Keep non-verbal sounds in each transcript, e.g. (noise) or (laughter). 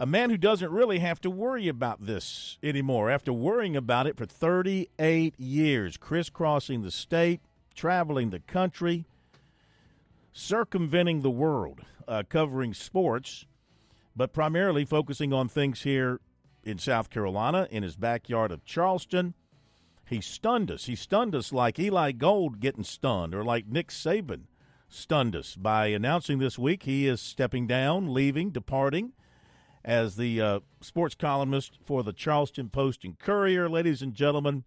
a man who doesn't really have to worry about this anymore after worrying about it for 38 years, crisscrossing the state, traveling the country, circumventing the world, uh, covering sports, but primarily focusing on things here in South Carolina, in his backyard of Charleston. He stunned us. He stunned us like Eli Gold getting stunned, or like Nick Saban stunned us by announcing this week he is stepping down, leaving, departing as the uh, sports columnist for the Charleston Post and Courier. Ladies and gentlemen,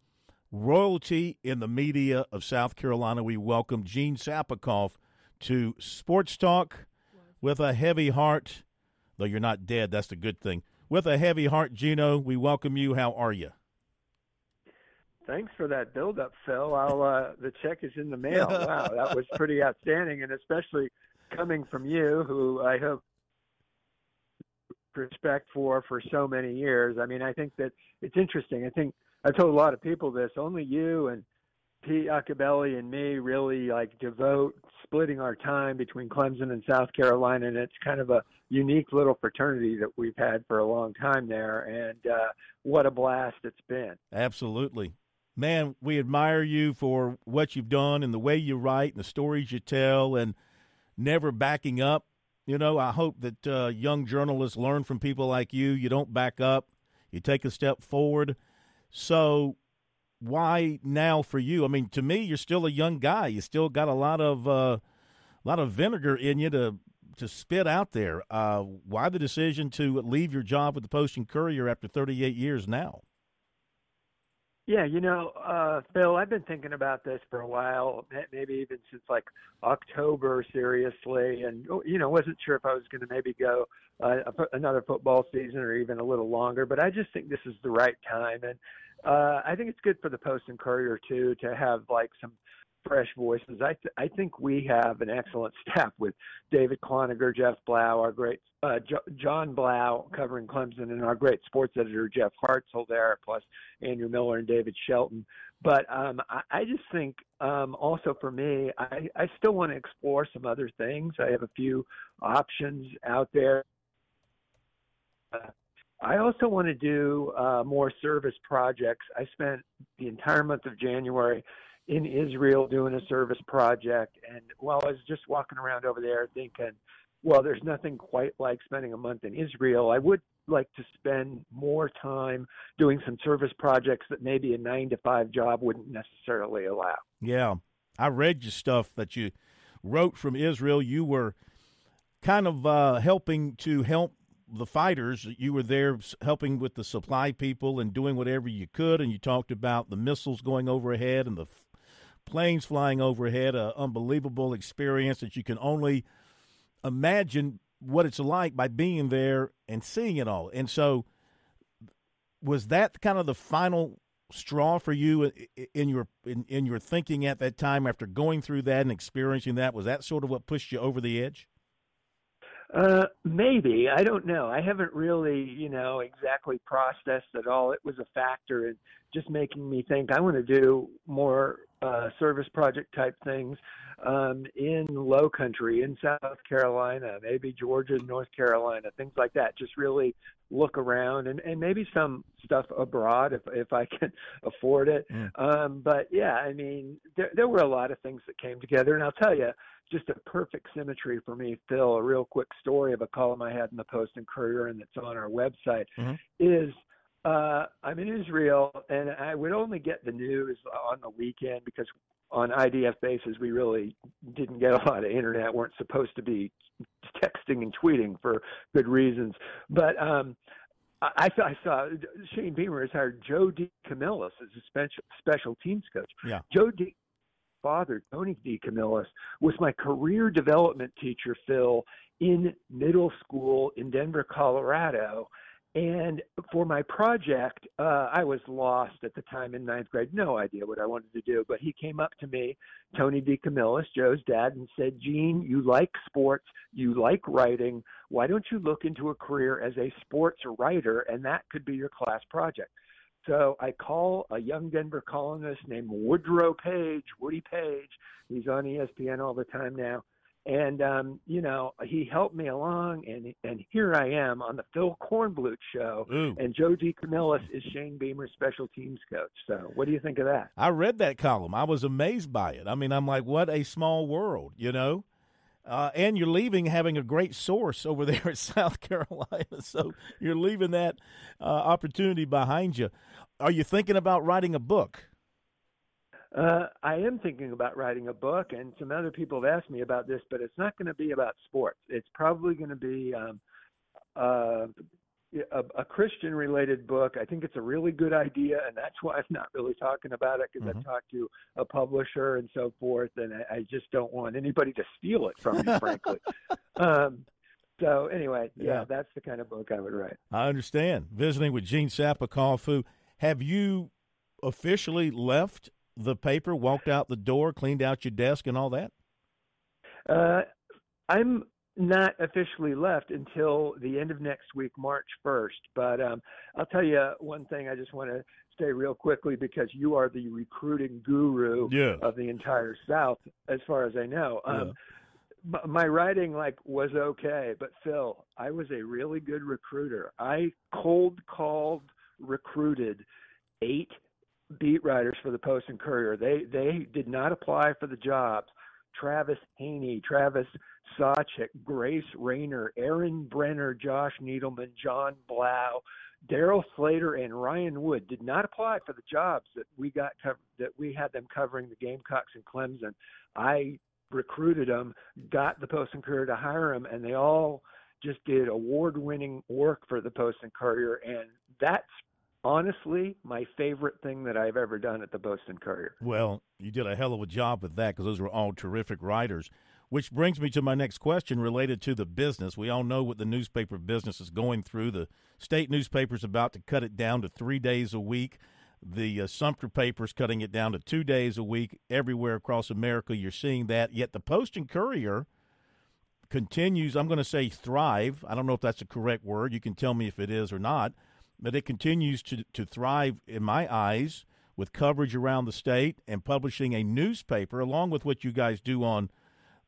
royalty in the media of South Carolina, we welcome Gene Sapakoff to Sports Talk with a heavy heart. Though you're not dead, that's the good thing. With a heavy heart, Gino, we welcome you. How are you? Thanks for that build-up, Phil. I'll, uh, the check is in the mail. (laughs) Wow, that was pretty outstanding, and especially coming from you, who I hope respect for for so many years. I mean, I think that it's interesting. I think I've told a lot of people this. Only you and Pete Iacobelli and me really like devote splitting our time between Clemson and South Carolina, and it's kind of a unique little fraternity that we've had for a long time there. And uh, what a blast it's been! Absolutely, man. We admire you for what you've done and the way you write and the stories you tell, and never backing up you know, I hope that uh, young journalists learn from people like you. You don't back up, you take a step forward. So, why now for you? I mean, to me, you're still a young guy. You still got a lot of uh, lot of vinegar in you to to spit out there. Uh, why the decision to leave your job with the Post and Courier after 38 years now? Yeah, you know, uh, Phil, I've been thinking about this for a while, maybe even since like October, seriously, and oh, you know, wasn't sure if I was going to maybe go uh, another football season or even a little longer. But I just think this is the right time, and uh, I think it's good for the Post and Courier too to have like some fresh voices. I th- I think we have an excellent (laughs) staff with David Cloninger, Jeff Blau, our great uh, jo- John Blau covering Clemson, and our great sports editor Jeff Hartsell there, plus Andrew Miller and David Shelton. But um, I, I just think um, also for me, I, I still want to explore some other things. I have a few options out there. Uh, I also want to do uh, more service projects. I spent the entire month of January in Israel doing a service project. And while I was just walking around over there thinking, well, there's nothing quite like spending a month in Israel, I would like to spend more time doing some service projects that maybe a nine to five job wouldn't necessarily allow. Yeah. I read your stuff that you wrote from Israel. You were kind of uh, helping to help the fighters. You were there helping with the supply people and doing whatever you could. And you talked about the missiles going overhead and the planes flying overhead, an unbelievable experience that you can only imagine what it's like by being there and seeing it all. And so, was that kind of the final straw for you in your in, in your thinking at that time after going through that and experiencing that? Was that sort of what pushed you over the edge? Uh, maybe I don't know. I haven't really, you know, exactly processed at all. It was a factor in just making me think I want to do more uh, service project type things um, in Low Country, in South Carolina, maybe Georgia, North Carolina, things like that. Just really look around and, and maybe some stuff abroad if if I (laughs) can afford it. Yeah. Um, but yeah, I mean, there there were a lot of things that came together, and I'll tell you, just a perfect symmetry for me, Phil. A real quick story of a column I had in the Post and Courier, and that's on our website, mm-hmm. is uh, I'm in Israel, and I would only get the news on the weekend because on IDF bases we really didn't get a lot of internet. weren't supposed to be texting and tweeting for good reasons. But um, I, I saw Shane Beamer has hired Joe D. Camillus as a special special teams coach. Yeah. Joe D father, Tony DeCamillis, was my career development teacher, Phil, in middle school in Denver, Colorado. And for my project, uh, I was lost at the time in ninth grade, no idea what I wanted to do. But he came up to me, Tony DeCamillis, Joe's dad, and said, Gene, you like sports, you like writing. Why don't you look into a career as a sports writer? And that could be your class project. So I call a young Denver columnist named Woodrow Paige, Woody Paige. He's on ESPN all the time now. And um, you know he helped me along, and and here I am on the Phil Kornblut show, Ooh. and Joe DeCamillis is Shane Beamer's special teams coach. So what do you think of that? I read that column. I was amazed by it. I mean, I'm like, what a small world, you know. Uh, and you're leaving having a great source (laughs) over there at South Carolina, so you're leaving that uh, opportunity behind you. Are you thinking about writing a book? Uh, I am thinking about writing a book, and some other people have asked me about this, but it's not going to be about sports. It's probably going to be um, uh, a, a Christian related book. I think it's a really good idea, and that's why I'm not really talking about it because Mhm. I've talked to a publisher and so forth, and I, I just don't want anybody to steal it from me, frankly. (laughs) Um, so anyway, yeah, Yeah. that's the kind of book I would write. I understand. Visiting with Gene Sapakoff. Have you officially left the paper, walked out the door, cleaned out your desk, and all that? Uh, I'm not officially left until the end of next week, March 1st. But um, I'll tell you one thing. I just want to say real quickly because you are the recruiting guru Yeah. of the entire South, as far as I know. Um, m- my writing like was okay, but Phil, I was a really good recruiter. I cold called, recruited eight beat writers for the Post and Courier. They they did not apply for the jobs. Travis Haney, Travis Sawchik, Grace Raynor, Aaron Brenner, Josh Needelman, John Blau, Daryl Slater, and Ryan Wood did not apply for the jobs that we got that we had them covering the Gamecocks and Clemson. I recruited them, got the Post and Courier to hire them, and they all just did award-winning work for the Post and Courier, and that's honestly my favorite thing that I've ever done at the Post and Courier. Well, you did a hell of a job with that because those were all terrific writers. Which brings me to my next question related to the business. We all know what the newspaper business is going through. The state newspaper's about to cut it down to three days a week. The uh, Sumter paper's cutting it down to two days a week. Everywhere across America, you're seeing that. Yet the Post and Courier continues, I'm going to say thrive. I don't know if that's the correct word. You can tell me if it is or not. But it continues to, to thrive, in my eyes, with coverage around the state and publishing a newspaper, along with what you guys do on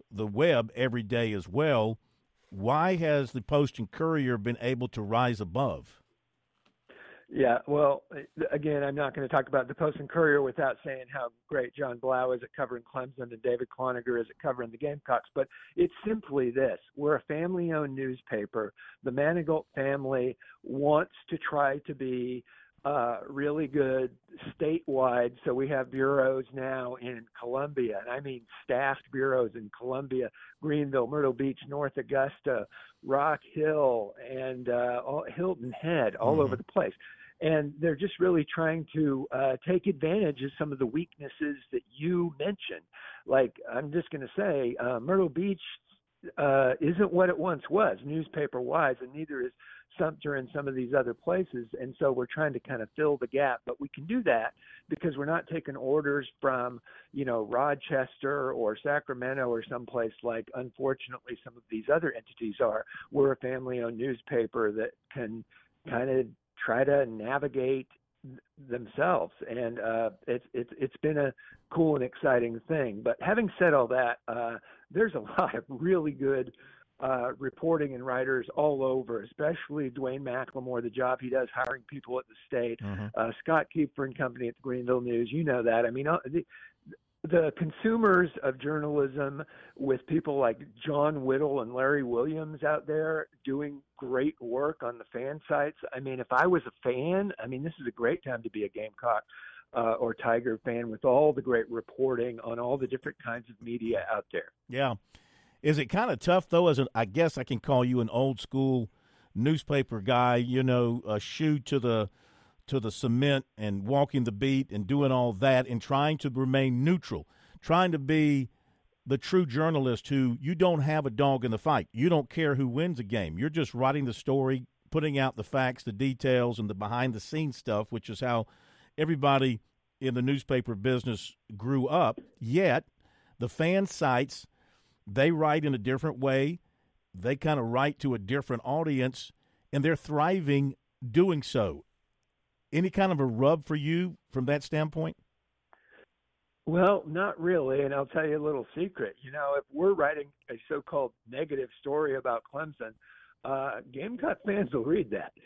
the web every day as well. Why has the Post and Courier been able to rise above? Yeah, well, again, I'm not going to talk about the Post and Courier without saying how great John Blau is at covering Clemson and David Cloninger is at covering the Gamecocks. But it's simply this: we're a family-owned newspaper. The Manigault family wants to try to be uh, really good statewide. So we have bureaus now in Columbia, and I mean staffed bureaus in Columbia, Greenville, Myrtle Beach, North Augusta, Rock Hill, and uh, all, Hilton Head, all Mhm. over the place. And they're just really trying to uh, take advantage of some of the weaknesses that you mentioned. Like I'm just going to say, uh, Myrtle Beach uh, isn't what it once was, newspaper wise, and neither is Sumter and some of these other places. And so we're trying to kind of fill the gap, but we can do that because we're not taking orders from, you know, Rochester or Sacramento or someplace like, unfortunately, some of these other entities are. We're a family owned newspaper that can kind of try to navigate themselves and uh it's it's it's been a cool and exciting thing but having said all that uh there's a (laughs) lot of really good uh, reporting and writers all over, especially Dwayne McLemore, the job he does hiring people at the state. Mhm. Uh, Scott Keepfer and company at the Greenville News, you know that. I mean, uh, the, the consumers of journalism with people like John Whittle and Larry Williams out there doing great work on the fan sites. I mean, if I was a fan, I mean, this is a great time to be a Gamecock uh, or Tiger fan with all the great reporting on all the different kinds of media out there. Yeah. Is it kind of tough though? As an, I guess I can call you an old school newspaper guy. You know, a shoe to the to the cement and walking the beat and doing all that and trying to remain neutral, trying to be the true journalist who you don't have a dog in the fight. You don't care who wins a game. You're just writing the story, putting out the facts, the details, and the behind the scenes stuff, which is how everybody in the newspaper business grew up. Yet the fan sites they write in a different way. They kind of write to a different audience, and they're thriving doing so. Any kind of a rub for you from that standpoint? Well, not really, and I'll tell you a little secret. You know, if we're writing a so-called negative story about Clemson, uh, Gamecock fans will read that. (laughs)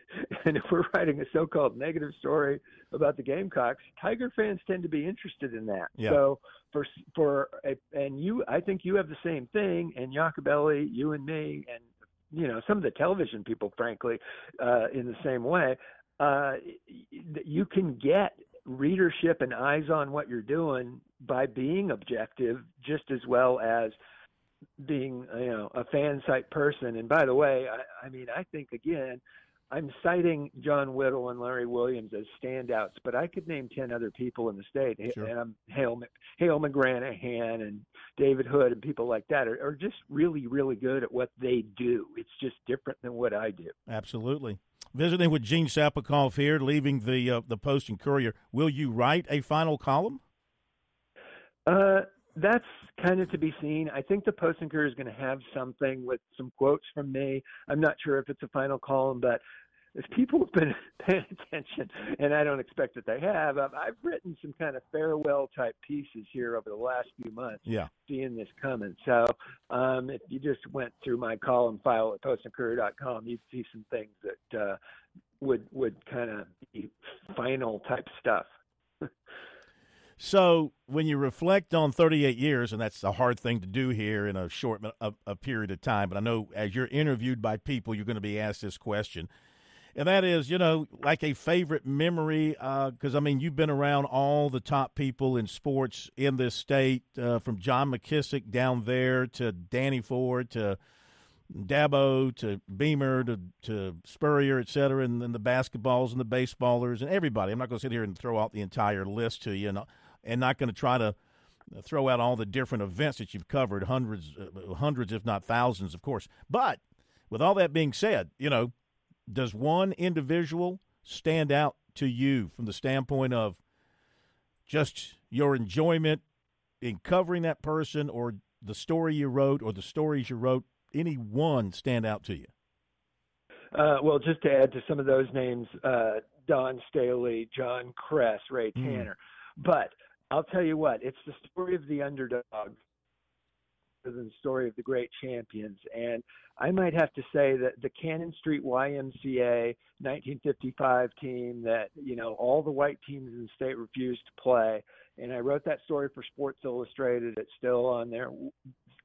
And if we're writing a so-called negative story about the Gamecocks, Tiger fans tend to be interested in that. Yeah. So for for a, and you, I think you have the same thing. And Iacobelli, you and me, and you know some of the television people, frankly, uh, in the same way. Uh, you can get readership and eyes on what you're doing by being objective just as well as being you know a fan site person. And by the way I, I mean i think again i'm citing john whittle and larry williams as standouts but i could name 10 other people in the state. Sure. and i'm hale, hale mcgranahan and david hood and people like that are, are just really really good at what they do. It's just different than what i do. Absolutely. Visiting with gene sapakoff here leaving the uh, the post and courier. Will you write a final column? Uh that's kind of to be seen. I think the Post and Courier is going to have something with some quotes from me. I'm not sure if it's a final column, but if people have been (laughs) paying attention, and I don't expect that they have, I've, written some kind of farewell type pieces here over the last few months. Yeah, seeing this coming. So um, if you just went through my column file at postandcourier.com, you'd see some things that uh, would would kind of be final type stuff. So when you reflect on 38 years, and that's a hard thing to do here in a short a, a period of time, but I know as you're interviewed by people, you're going to be asked this question, and that is, you know, like a favorite memory, because uh, I mean, you've been around all the top people in sports in this state, uh, from John McKissick down there to Danny Ford to Dabo to Beamer to, to Spurrier, et cetera, and then the basketballs and the baseballers and everybody. I'm not going to sit here and throw out the entire list to you. And and not going to try to throw out all the different events that you've covered, hundreds, uh, hundreds, if not thousands, of course. But with all that being said, you know, does one individual stand out to you from the standpoint of just your enjoyment in covering that person, or the story you wrote, or the stories you wrote? Any one stand out to you? Uh, well, just to add to some of those names, uh, Dawn Staley, John Kress, Ray hmm. Tanner. Mm. But I'll tell you what, it's the story of the underdog than the story of the great champions. And I might have to say that the Cannon Street YMCA 1955 team that, you know, all the white teams in the state refused to play. And I wrote that story for Sports Illustrated. It's still on their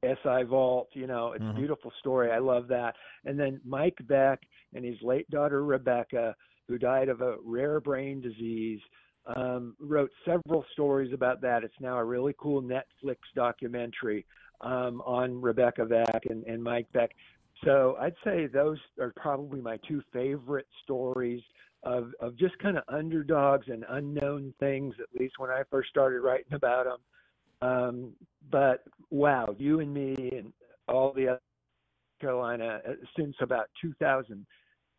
SI Vault. You know, it's mm-hmm. a beautiful story. I love that. And then Mike Beck and his late daughter, Rebecca, who died of a rare brain disease um, wrote several stories about that. It's now a really cool Netflix documentary um, on Rebecca Beck and, and Mike Beck. So I'd say those are probably my two favorite stories of, of just kind of underdogs and unknown things, at least when I first started writing about them. Um, but wow, you and me and all the other Carolina uh, since about 2000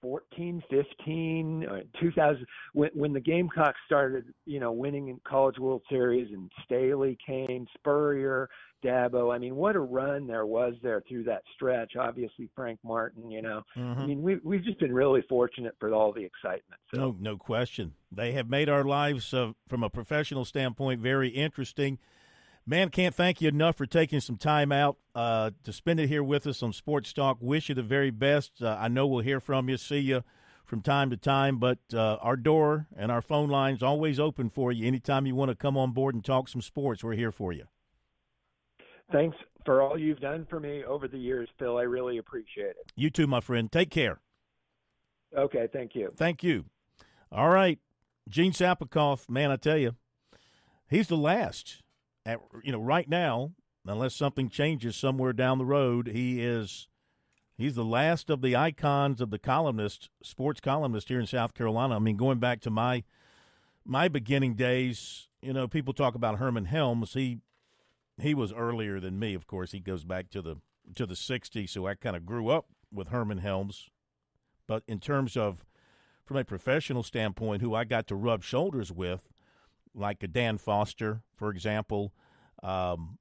14, 15, 2000 when when the Gamecocks started, you know, winning in College World Series and Staley came, Spurrier, Dabo. I mean, what a run there was there through that stretch. Obviously, Frank Martin. You know, mm-hmm. I mean, we we've just been really fortunate for all the excitement. So. No, no question. They have made our lives, uh, from a professional standpoint, very interesting. Man, can't thank you enough for taking some time out uh, to spend it here with us on Sports Talk. Wish you the very best. Uh, I know we'll hear from you, see you from time to time, but uh, our door and our phone lines always open for you. Anytime you want to come on board and talk some sports, we're here for you. Thanks for all you've done for me over the years, Phil. I really appreciate it. You too, my friend. Take care. Okay, thank you. Thank you. All right, Gene Sapakoff, man, I tell you, he's the last at you know right now, unless something changes somewhere down the road, he is he's the last of the icons of the columnist, sports columnist here in South Carolina. I mean, going back to my my beginning days, you know, people talk about Herman Helms. He he was earlier than me, of course. He goes back to the to the '60s, so I kind of grew up with Herman Helms. But in terms of from a professional standpoint, who I got to rub shoulders with, like a Dan Foster, for example. Um,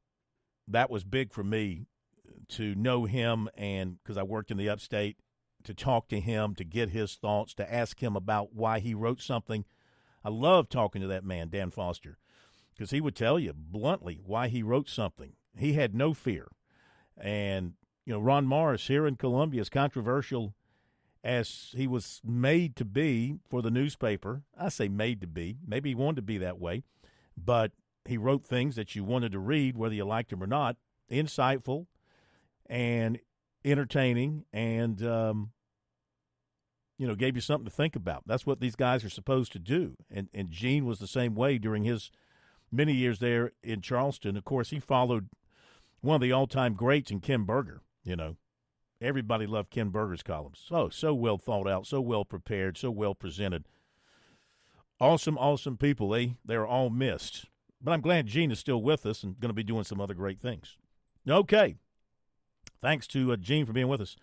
that was big for me to know him and because I worked in the upstate to talk to him, to get his thoughts, to ask him about why he wrote something. I love talking to that man, Dan Foster. because he would tell you bluntly why he wrote something. He had no fear. And, you know, Ron Morris here in Columbia, as controversial as he was made to be for the newspaper, I say made to be, maybe he wanted to be that way, but he wrote things that you wanted to read, whether you liked him or not, insightful and entertaining, and um, you know, gave you something to think about. That's what these guys are supposed to do. And and Gene was the same way during his many years there in Charleston. Of course, he followed one of the all-time greats in Ken Burger. You know, everybody loved Ken Burger's columns. So so well thought out, so well prepared, so well presented. Awesome, awesome people. They they're all missed. But I'm glad Gene is still with us and going to be doing some other great things. Okay. Thanks to uh, Gene for being with us.